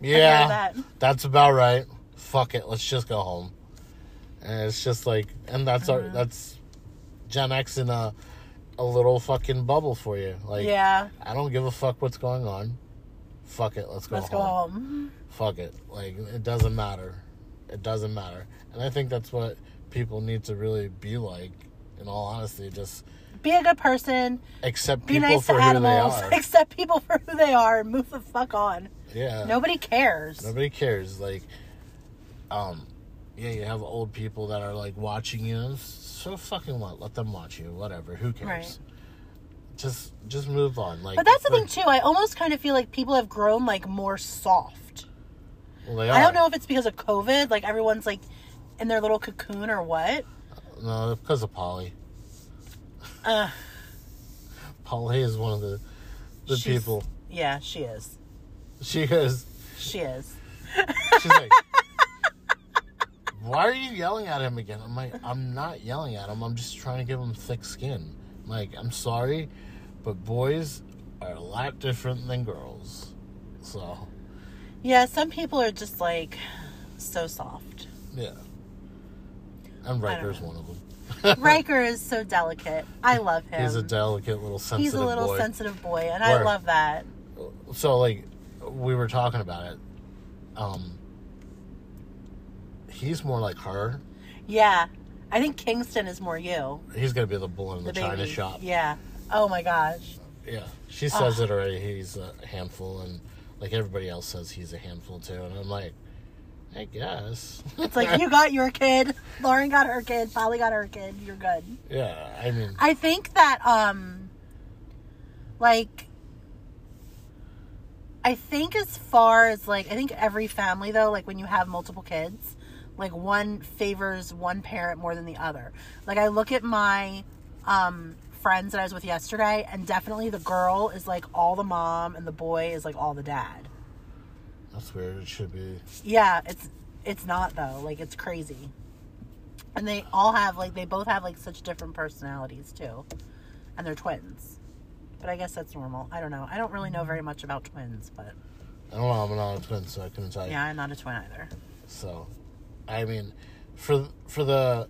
yeah, that. that's about right. Fuck it, let's just go home. And it's just like, and that's Uh-huh. our that's Gen X in a a little fucking bubble for you. Like, yeah I don't give a fuck what's going on. Fuck it, let's go let's home. go home Fuck it, like it doesn't matter. It doesn't matter. And I think that's what people need to really be like. In all honesty, just be a good person accept people nice for who they are. (laughs) accept people for who they are and move the fuck on yeah. nobody cares Nobody cares. Like, um, yeah, you have old people that are like watching you. So fucking what? Let them watch you. Whatever. Who cares? Right. Just, just move on. Like, but that's the like, thing too i almost kind of feel like people have grown like more soft Well, they I don't know if it's because of COVID, like everyone's like in their little cocoon or what. No, because of Polly. Uh, (laughs) Polly is one of the the people. Yeah, she is. She is. She is. She's like. Why are you yelling at him again? I'm like, I'm not yelling at him. I'm just trying to give him thick skin. Like, I'm sorry, but boys are a lot different than girls. So, Yeah, some people are just like so soft. yeah. And Riker's one of them. (laughs) Riker is so delicate. I love him. He's a delicate little sensitive boy. He's a little boy. sensitive boy, and I love that. so, like, we were talking about it. Um, he's more like her. Yeah, I think Kingston is more you, He's gonna be the bull in the, the china baby. shop. Yeah. Oh my gosh. Yeah, she says it already. He's a handful, and like everybody else says, he's a handful too. And I'm like, I guess. It's like you got your kid, Lauren got her kid, Polly got her kid. You're good. yeah, I mean, I think that um like I think as far as like I think every family though, like when you have multiple kids, like one favors one parent more than the other. Like I look at my um friends that I was with yesterday and definitely the girl is like all the mom and the boy is like all the dad. that's weird. It should be. Yeah, it's it's not though. Like it's crazy. And they all have like they both have like such different personalities too. And they're twins. But I guess that's normal. I don't know. I don't really know very much about twins, but I don't know. I'm not a twin, so I couldn't tell you. yeah, I'm not a twin either. So, I mean, for for the,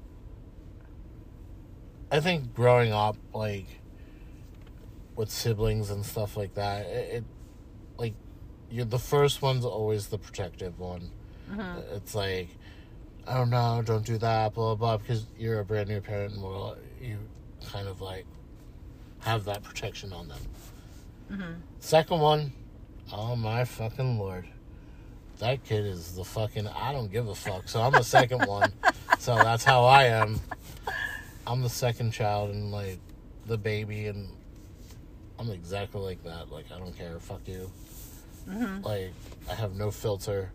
I think growing up like with siblings and stuff like that, it, it like you're the first one's always the protective one. Mm-hmm. It's like, oh don't don't do that, blah blah, blah, because you're a brand new parent and well, you kind of like have that protection on them. Mm-hmm. Second one, oh my fucking lord that kid is the fucking I don't give a fuck. So I'm the second one. So that's how I am. I'm the second child and like the baby and I'm exactly like that. Like I don't care. Fuck you. Mm-hmm. Like I have no filter.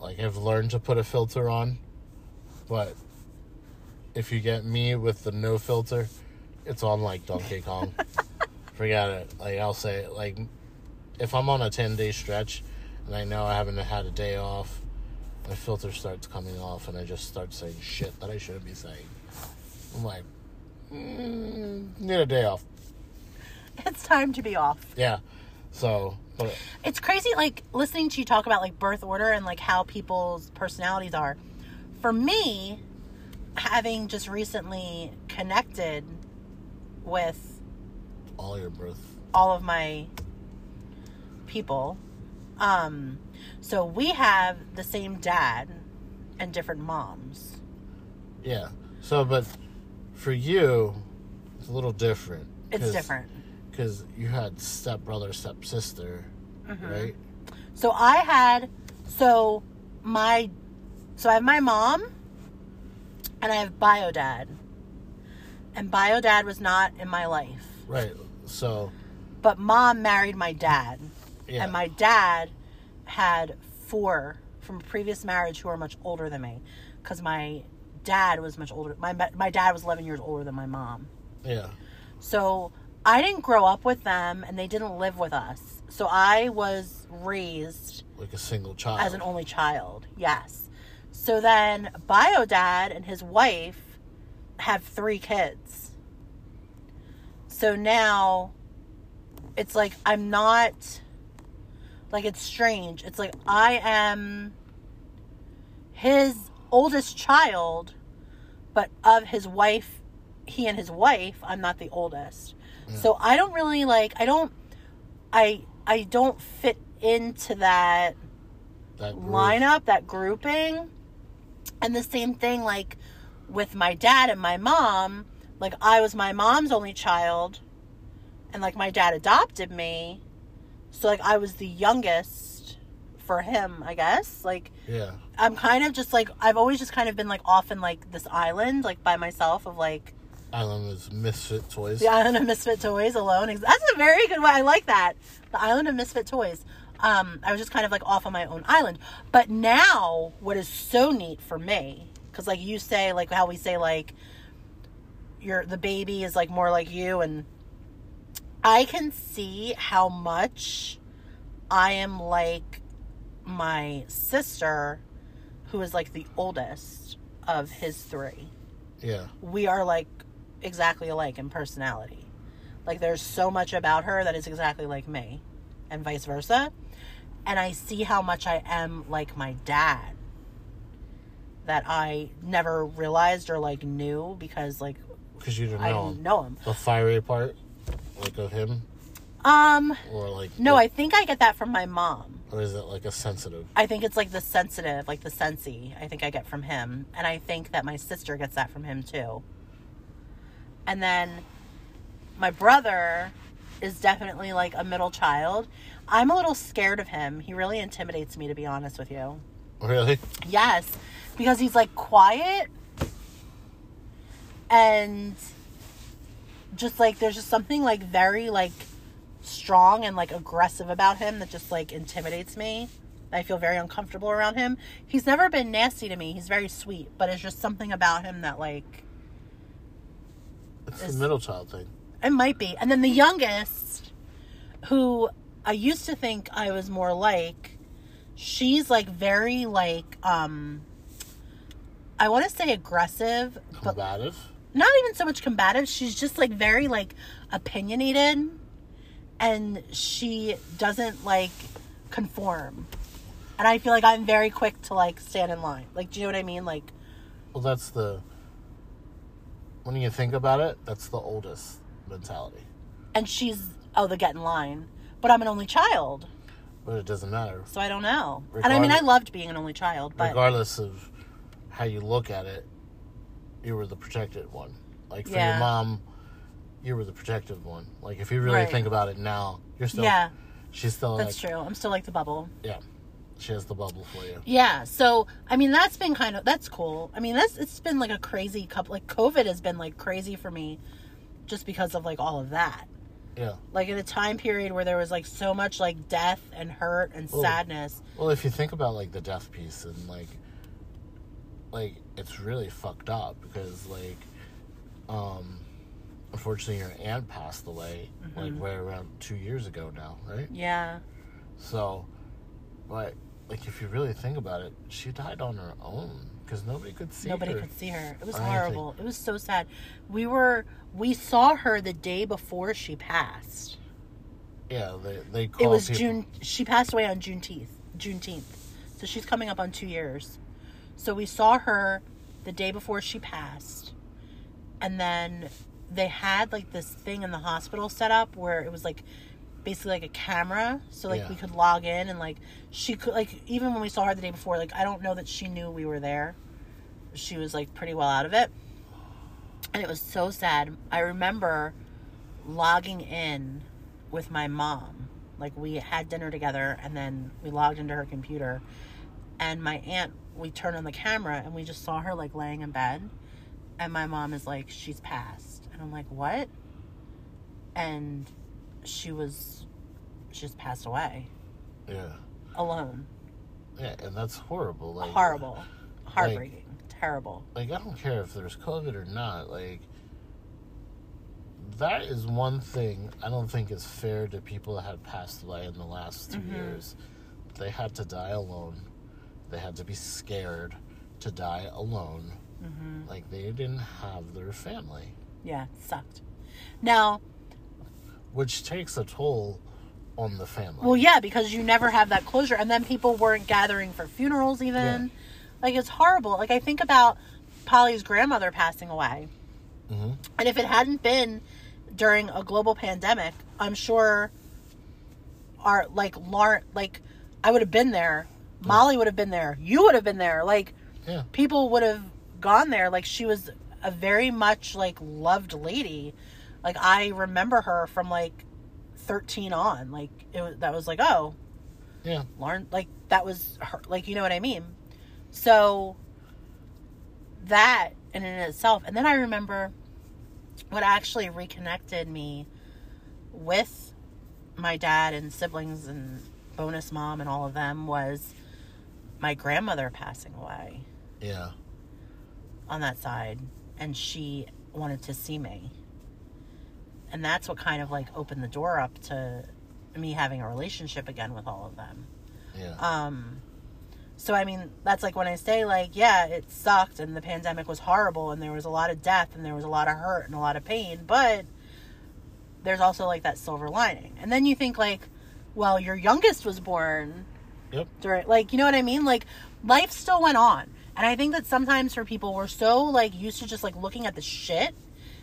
Like I've learned to put a filter on, but if you get me with the no filter, it's on like Donkey Kong. (laughs) forget it. Like I'll say it. Like if I'm on a ten day stretch and I know I haven't had a day off, my filter starts coming off and I just start saying shit that I shouldn't be saying. I'm like, mm, need a day off. It's time to be off. Yeah. So, but It's crazy, like listening to you talk about like birth order and like how people's personalities are. For me, having just recently connected with all your birth. all of my people, um, so we have the same dad and different moms. Yeah. So, but for you, it's a little different. It's different. Because you had stepbrother, stepsister, Mm-hmm. right? So I had so my so I have my mom and I have bio dad. And bio dad was not in my life. Right. So, But mom married my dad. Yeah. And my dad had four from a previous marriage who are much older than me cuz my dad was much older. My my dad was 11 years older than my mom. yeah. So I didn't grow up with them and they didn't live with us. So I was raised Like a single child. as an only child. Yes. So then bio dad and his wife have three kids. So now it's like I'm not like it's strange. It's like I am his oldest child, but of his wife, he and his wife, I'm not the oldest. Mm. So I don't really like I don't I I don't fit into that that lineup, that grouping. And the same thing, like with my dad and my mom, like I was my mom's only child, and like my dad adopted me. So, like, I was the youngest for him, I guess. Like, Yeah. I'm kind of just like, I've always just kind of been like off in like this island, like by myself, of like Island of misfit toys. the island of misfit toys alone. That's a very good way. I like that. The island of misfit toys. Um, I was just kind of like off on my own island. But now, what is so neat for me, because like you say, like how we say, like your the baby is like more like you, and I can see how much I am like my sister, who is like the oldest of his three Yeah. we are like exactly alike in personality. Like there's so much about her that is exactly like me and vice versa. And I see how much I am like my dad that I never realized or like knew because like Because you didn't I know didn't him. know him. The fiery part, like of him, Um or like no, the- I think I get that from my mom. or is it like a sensitive? I think it's like the sensitive, like the sensey, I think I get from him. And I think that my sister gets that from him too. And then my brother is definitely like a middle child. I'm a little scared of him. He really intimidates me, to be honest with you. Really? Yes, because he's like quiet and just like there's just something like very like strong and like aggressive about him that just like intimidates me. I feel very uncomfortable around him. He's never been nasty to me. He's very sweet, but it's just something about him that like It's Is- the middle child thing. it might be. And then the youngest, who I used to think I was more like, she's like very like um I want to say aggressive, but Combative. Not even so much combative. She's just like very like opinionated and she doesn't like conform. And I feel like I'm very quick to like stand in line. Like do you know what I mean? Like Well, that's the. When you think about it, that's the oldest mentality. and she's oh the get in line. But I'm an only child. But it doesn't matter. So I don't know. And I mean, I loved being an only child, but Regardless of how you look at it, you were the protected one. Like for Yeah. your mom, you were the protected one. Like if you really Right. think about it now, you're still. yeah, She's still that's like. true. I'm still like the bubble. Yeah. She has the bubble for you. Yeah. So I mean, that's been kind of that's cool. I mean, that's it's been like a crazy couple. Like COVID has been like crazy for me, just because of like all of that. Yeah. Like in a time period where there was like so much like death and hurt and Oh. sadness. Well, if you think about like the death piece and like, like it's really fucked up because like, um, unfortunately, your aunt passed away like right around two years ago now, right? Yeah. So, but like if you really think about it, she died on her own because nobody could see Nobody her. could see her. It was anything. horrible. It was so sad. We were we saw her the day before she passed. Yeah, they they It was people- June. She passed away on Juneteenth. Juneteenth. So she's coming up on two years. So we saw her the day before she passed, and then they had like this thing in the hospital set up where it was like basically like a camera, so like Yeah. we could log in and like she could like even when we saw her the day before, like I don't know that she knew we were there. She was like pretty well out of it, and it was so sad. I remember logging in with my mom. Like we had dinner together and then we logged into her computer and my aunt we turned on the camera and we just saw her like laying in bed and my mom is like she's passed and I'm like what? And she was she just passed away Yeah, alone. yeah, and that's horrible. Like Horrible. Heartbreaking. Terrible. Like I don't care if there's COVID or not. Like that is one thing I don't think is fair to people that had passed away in the last 2 Mm-hmm. years. They had to die alone. They had to be scared to die alone. Mm-hmm. Like they didn't have their family, Yeah, it sucked. Now, which takes a toll on the family. Well, yeah, because you never have that closure, and then people weren't gathering for funerals. Even Yeah. like it's horrible. Like I think about Polly's grandmother passing away, hmm and if it hadn't been during a global pandemic, I'm sure our like Lauren, like I would have been there. Molly would have been there. You would have been there. Like Yeah. people would have gone there. Like she was a very much like loved lady. Like I remember her from like 13 on. Like it was that was like oh Yeah. Lauren, like that was her, like you know what I mean. So that in and of itself, and then I remember what actually reconnected me with my dad and siblings and bonus mom and all of them was my grandmother passing away Yeah. on that side, and she wanted to see me, and that's what kind of like opened the door up to me having a relationship again with all of them. Yeah. Um, so I mean, that's like when I say like, yeah, it sucked and the pandemic was horrible and there was a lot of death and there was a lot of hurt and a lot of pain, but there's also like that silver lining. And then you think like, well, your youngest was born Yep. during like, you know what I mean? Like life still went on. And I think that sometimes for people we're so like used to just like looking at the shit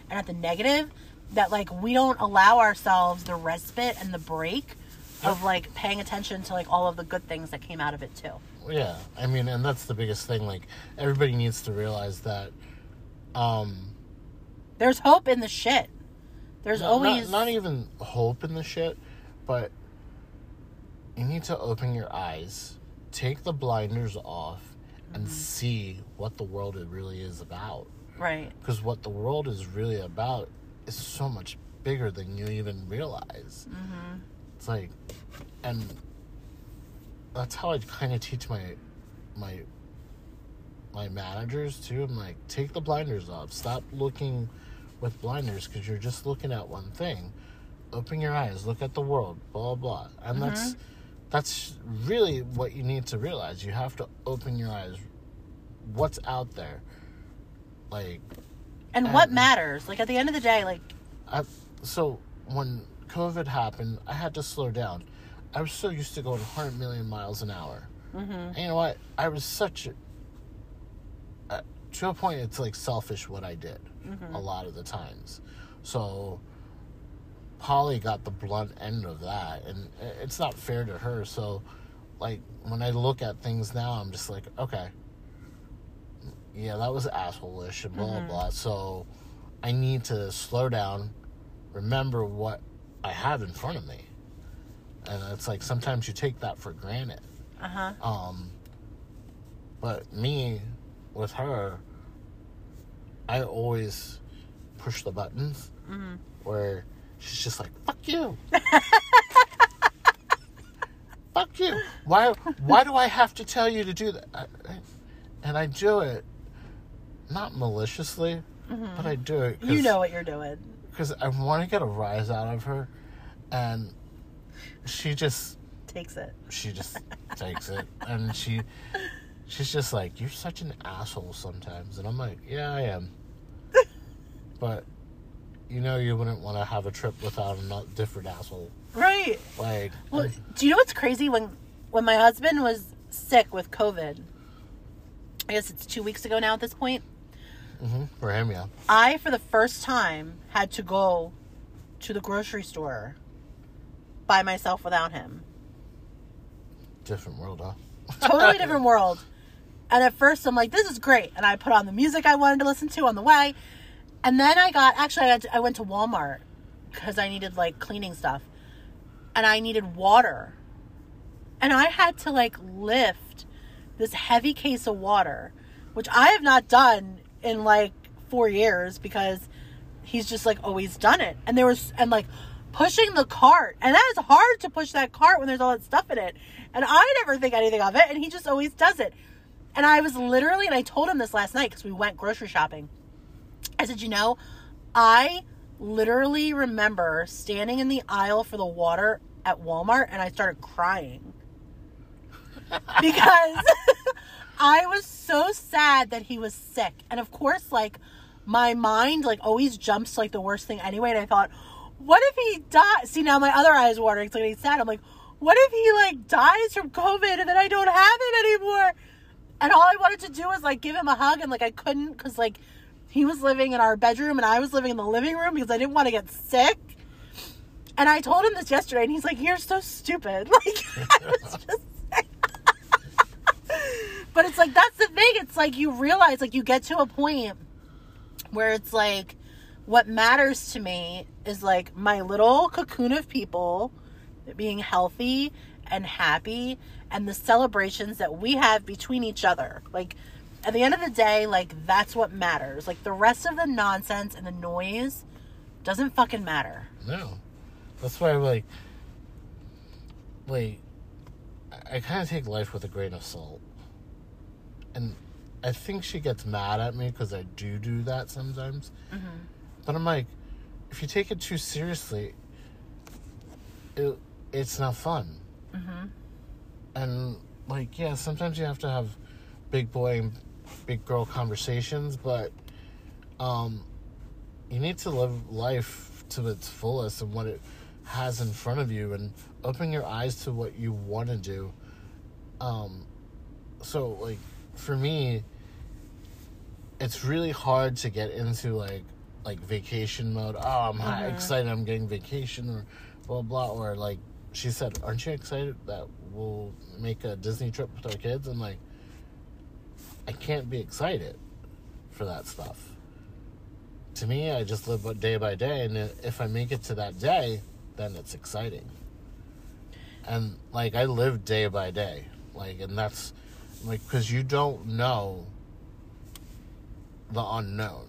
and at the negative that like we don't allow ourselves the respite and the break of like paying attention to like all of the good things that came out of it too. Yeah, I mean, and that's the biggest thing. Like, everybody needs to realize that. Um, There's hope in the shit. There's not, always not, not even hope in the shit, but you need to open your eyes, take the blinders off, Mm-hmm. and see what the world really is about. right. Because what the world is really about is so much bigger than you even realize. Mm-hmm. It's like, and that's how I kind of teach my my my managers too. I'm like, take the blinders off. Stop looking with blinders because you're just looking at one thing. Open your eyes. Look at the world. Blah blah. And that's that's really what you need to realize. You have to open your eyes. What's out there? Like, And what matters? Like at the end of the day, like I, so when COVID happened, I had to slow down. I was so used to going 100 million miles an hour. mm-hmm. And you know what? I was such a. Uh, to a point, it's like selfish what I did a lot of the times. So Polly got the blunt end of that, and it's not fair to her. So, like, when I look at things now, I'm just like, okay, yeah, that was asshole-ish and blah blah blah. So, I need to slow down, remember what I have in front of me, and it's like sometimes you take that for granted. uh-huh. Um, but me, with her, I always push the buttons Mhm. where she's just like, "Fuck you." Fuck you! Why? Why do I have to tell you to do that? I, I- and I do it, not maliciously, mm-hmm. but I do it. You know what you're doing. because I want to get a rise out of her, and she just Takes it. she just (laughs) takes it, and she she's just like, "You're such an asshole sometimes," and I'm like, "Yeah, I am," (laughs) but you know, you wouldn't want to have a trip without a different asshole. Right. Like, Well, do you know what's crazy? When when my husband was sick with COVID, I guess it's two weeks ago now at this point. mhm, for him, yeah, I, for the first time, had to go to the grocery store by myself without him. different world, huh? (laughs) Totally different world. And at first, I'm like, this is great. And I put on the music I wanted to listen to on the way. And then I got, actually, I, to, I went to Walmart because I needed like cleaning stuff. And I needed water. And I had to like lift this heavy case of water, which I have not done in like four years because he's just like always done it. And there was, and like pushing the cart. And that is hard to push that cart when there's all that stuff in it. And I never think anything of it. And he just always does it. And I was literally, and I told him this last night because we went grocery shopping. I said, you know, I literally remember standing in the aisle for the water at Walmart and I started crying (laughs) because (laughs) I was so sad that he was sick. And of course, like my mind like always jumps to like the worst thing anyway. And I thought, what if he dies? See, now my other eye is watering. It's getting sad. I'm like, what if he like dies from COVID and then I don't have it anymore? And all I wanted to do was like give him a hug and like I couldn't because like he was living in our bedroom and I was living in the living room because I didn't want to get sick. And I told him this yesterday and he's like, You're so stupid. (laughs) Like I was just (laughs) But it's like that's the thing. It's like you realize like you get to a point where it's like what matters to me is like my little cocoon of people being healthy and happy and the celebrations that we have between each other. Like at the end of the day, like that's what matters. Like the rest of the nonsense and the noise doesn't fucking matter. No, that's why, like, like, I, I kind of take life with a grain of salt, and I think she gets mad at me because I do do that sometimes. Mm-hmm. But I'm like, if you take it too seriously, it it's not fun. Mm-hmm. And like, yeah, sometimes you have to have big boy and big girl conversations, but um, you need to live life to its fullest and what it has in front of you, and open your eyes to what you want to do. Um, so like for me, it's really hard to get into like like vacation mode. Oh, I'm hi- excited! I'm getting vacation, or blah blah. Or like she said, aren't you excited that we'll make a Disney trip with our kids? And like, I can't be excited for that stuff. To me, I just live day by day, and if I make it to that day, then it's exciting. And like, I live day by day, like, and that's like because you don't know the unknown.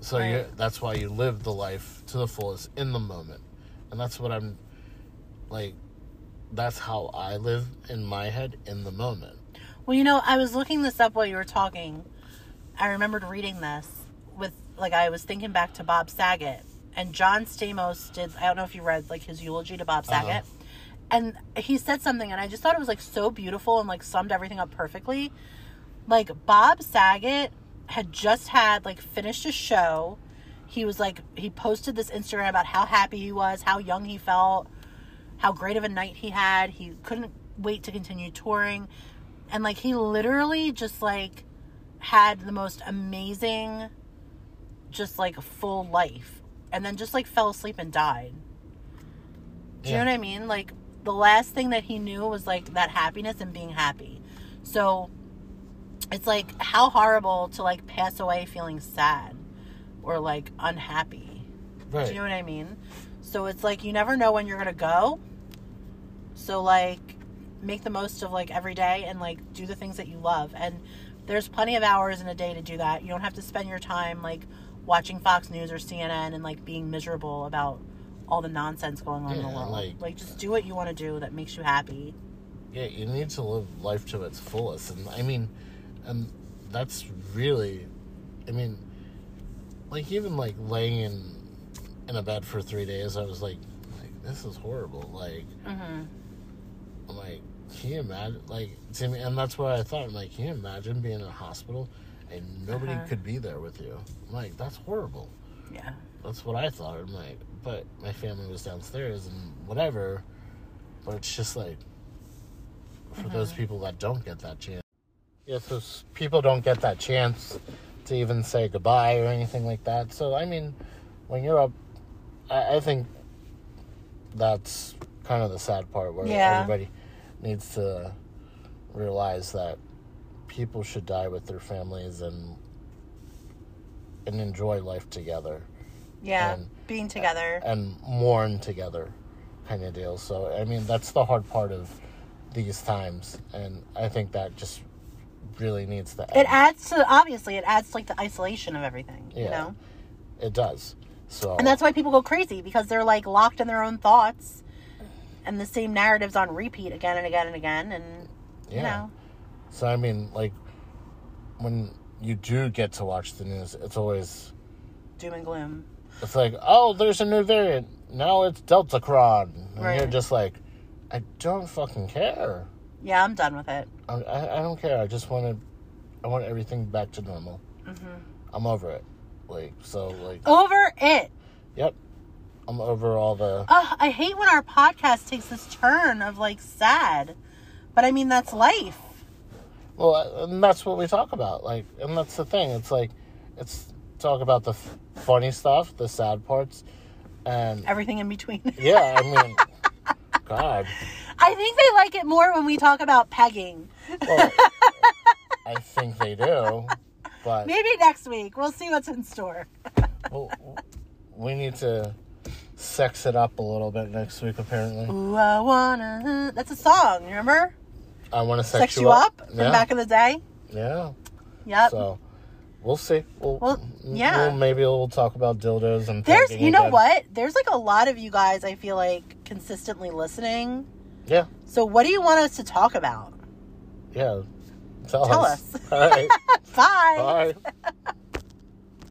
So you Right. that's why you live the life to the fullest in the moment. And that's what I'm like that's how I live in my head in the moment. Well, you know, I was looking this up while you were talking. I remembered reading this with like I was thinking back to Bob Saget and John Stamos did I don't know if you read like his eulogy to Bob Uh-huh. Saget. And he said something and I just thought it was like so beautiful and like summed everything up perfectly. Like Bob Saget had just had like finished a show. He was like he posted this Instagram about how happy he was, how young he felt, how great of a night he had. He couldn't wait to continue touring. And like he literally just like had the most amazing just like full life and then just like fell asleep and died. Do you know what I mean? Like the last thing that he knew was like that happiness and being happy. So it's like how horrible to like pass away feeling sad or like unhappy. Right. Do you know what I mean? So it's like you never know when you're gonna go. So like make the most of like every day and like do the things that you love. And there's plenty of hours in a day to do that. You don't have to spend your time like watching Fox News or CNN and like being miserable about all the nonsense going on in the world. like- Like, just do what you want to do that makes you happy. Yeah, you need to live life to its fullest, and I mean, and that's really, I mean, like even like laying in in a bed for three days. I was like, like this is horrible. Like, Mm-hmm. I'm like, can you imagine? Like, to me, and that's what I thought. I'm like, can you imagine being in a hospital and nobody Uh-huh. could be there with you? I'm like, that's horrible. Yeah. That's what I thought. I'm like, but my family was downstairs and whatever. But it's just like, for Mm-hmm. those people that don't get that chance. If those people don't get that chance to even say goodbye or anything like that. So, I mean, when you're up, I, I think that's kind of the sad part where Yeah. everybody needs to realize that people should die with their families and and enjoy life together Yeah. And- Being together. and mourn together kind of deal. So I mean that's the hard part of these times and I think that just really needs to It adds to obviously it adds to like the isolation of everything. You Yeah. know? It does. So And that's why people go crazy because they're like locked in their own thoughts and the same narratives on repeat again and again and again and you know. so I mean like when you do get to watch the news, it's always Doom and gloom. it's like, "Oh, there's a new variant. Now it's Deltacron." And Right. you're just like, "I don't fucking care. Yeah, I'm done with it. I, I, I don't care. I just want to I want everything back to normal. Mm-hmm. I'm over it. Like so like Over it. Yep. I'm over all the. Ugh, I hate when our podcast takes this turn of like sad. But I mean that's life. Well, uh, and that's what we talk about. Like, and that's the thing. It's like, it's talk about the f- funny stuff, the sad parts, and Everything in between. (laughs) yeah, I mean, God. I think they like it more when we talk about pegging. Well, (laughs) I think they do, but Maybe next week. We'll see what's in store. well, we need to sex it up a little bit next week. Apparently, Ooh, I wanna. That's a song, remember? I want to sex, Sex you up from Yeah, back in the day. yeah. Yep. So we'll see. We'll, Well, yeah. We'll, maybe we'll talk about dildos and. Things. There's, you know again. what? There's like a lot of you guys. I feel like consistently listening. Yeah, So, what do you want us to talk about? yeah. Tell, Tell us. us. (laughs) All right. (laughs) Bye. Bye. (laughs)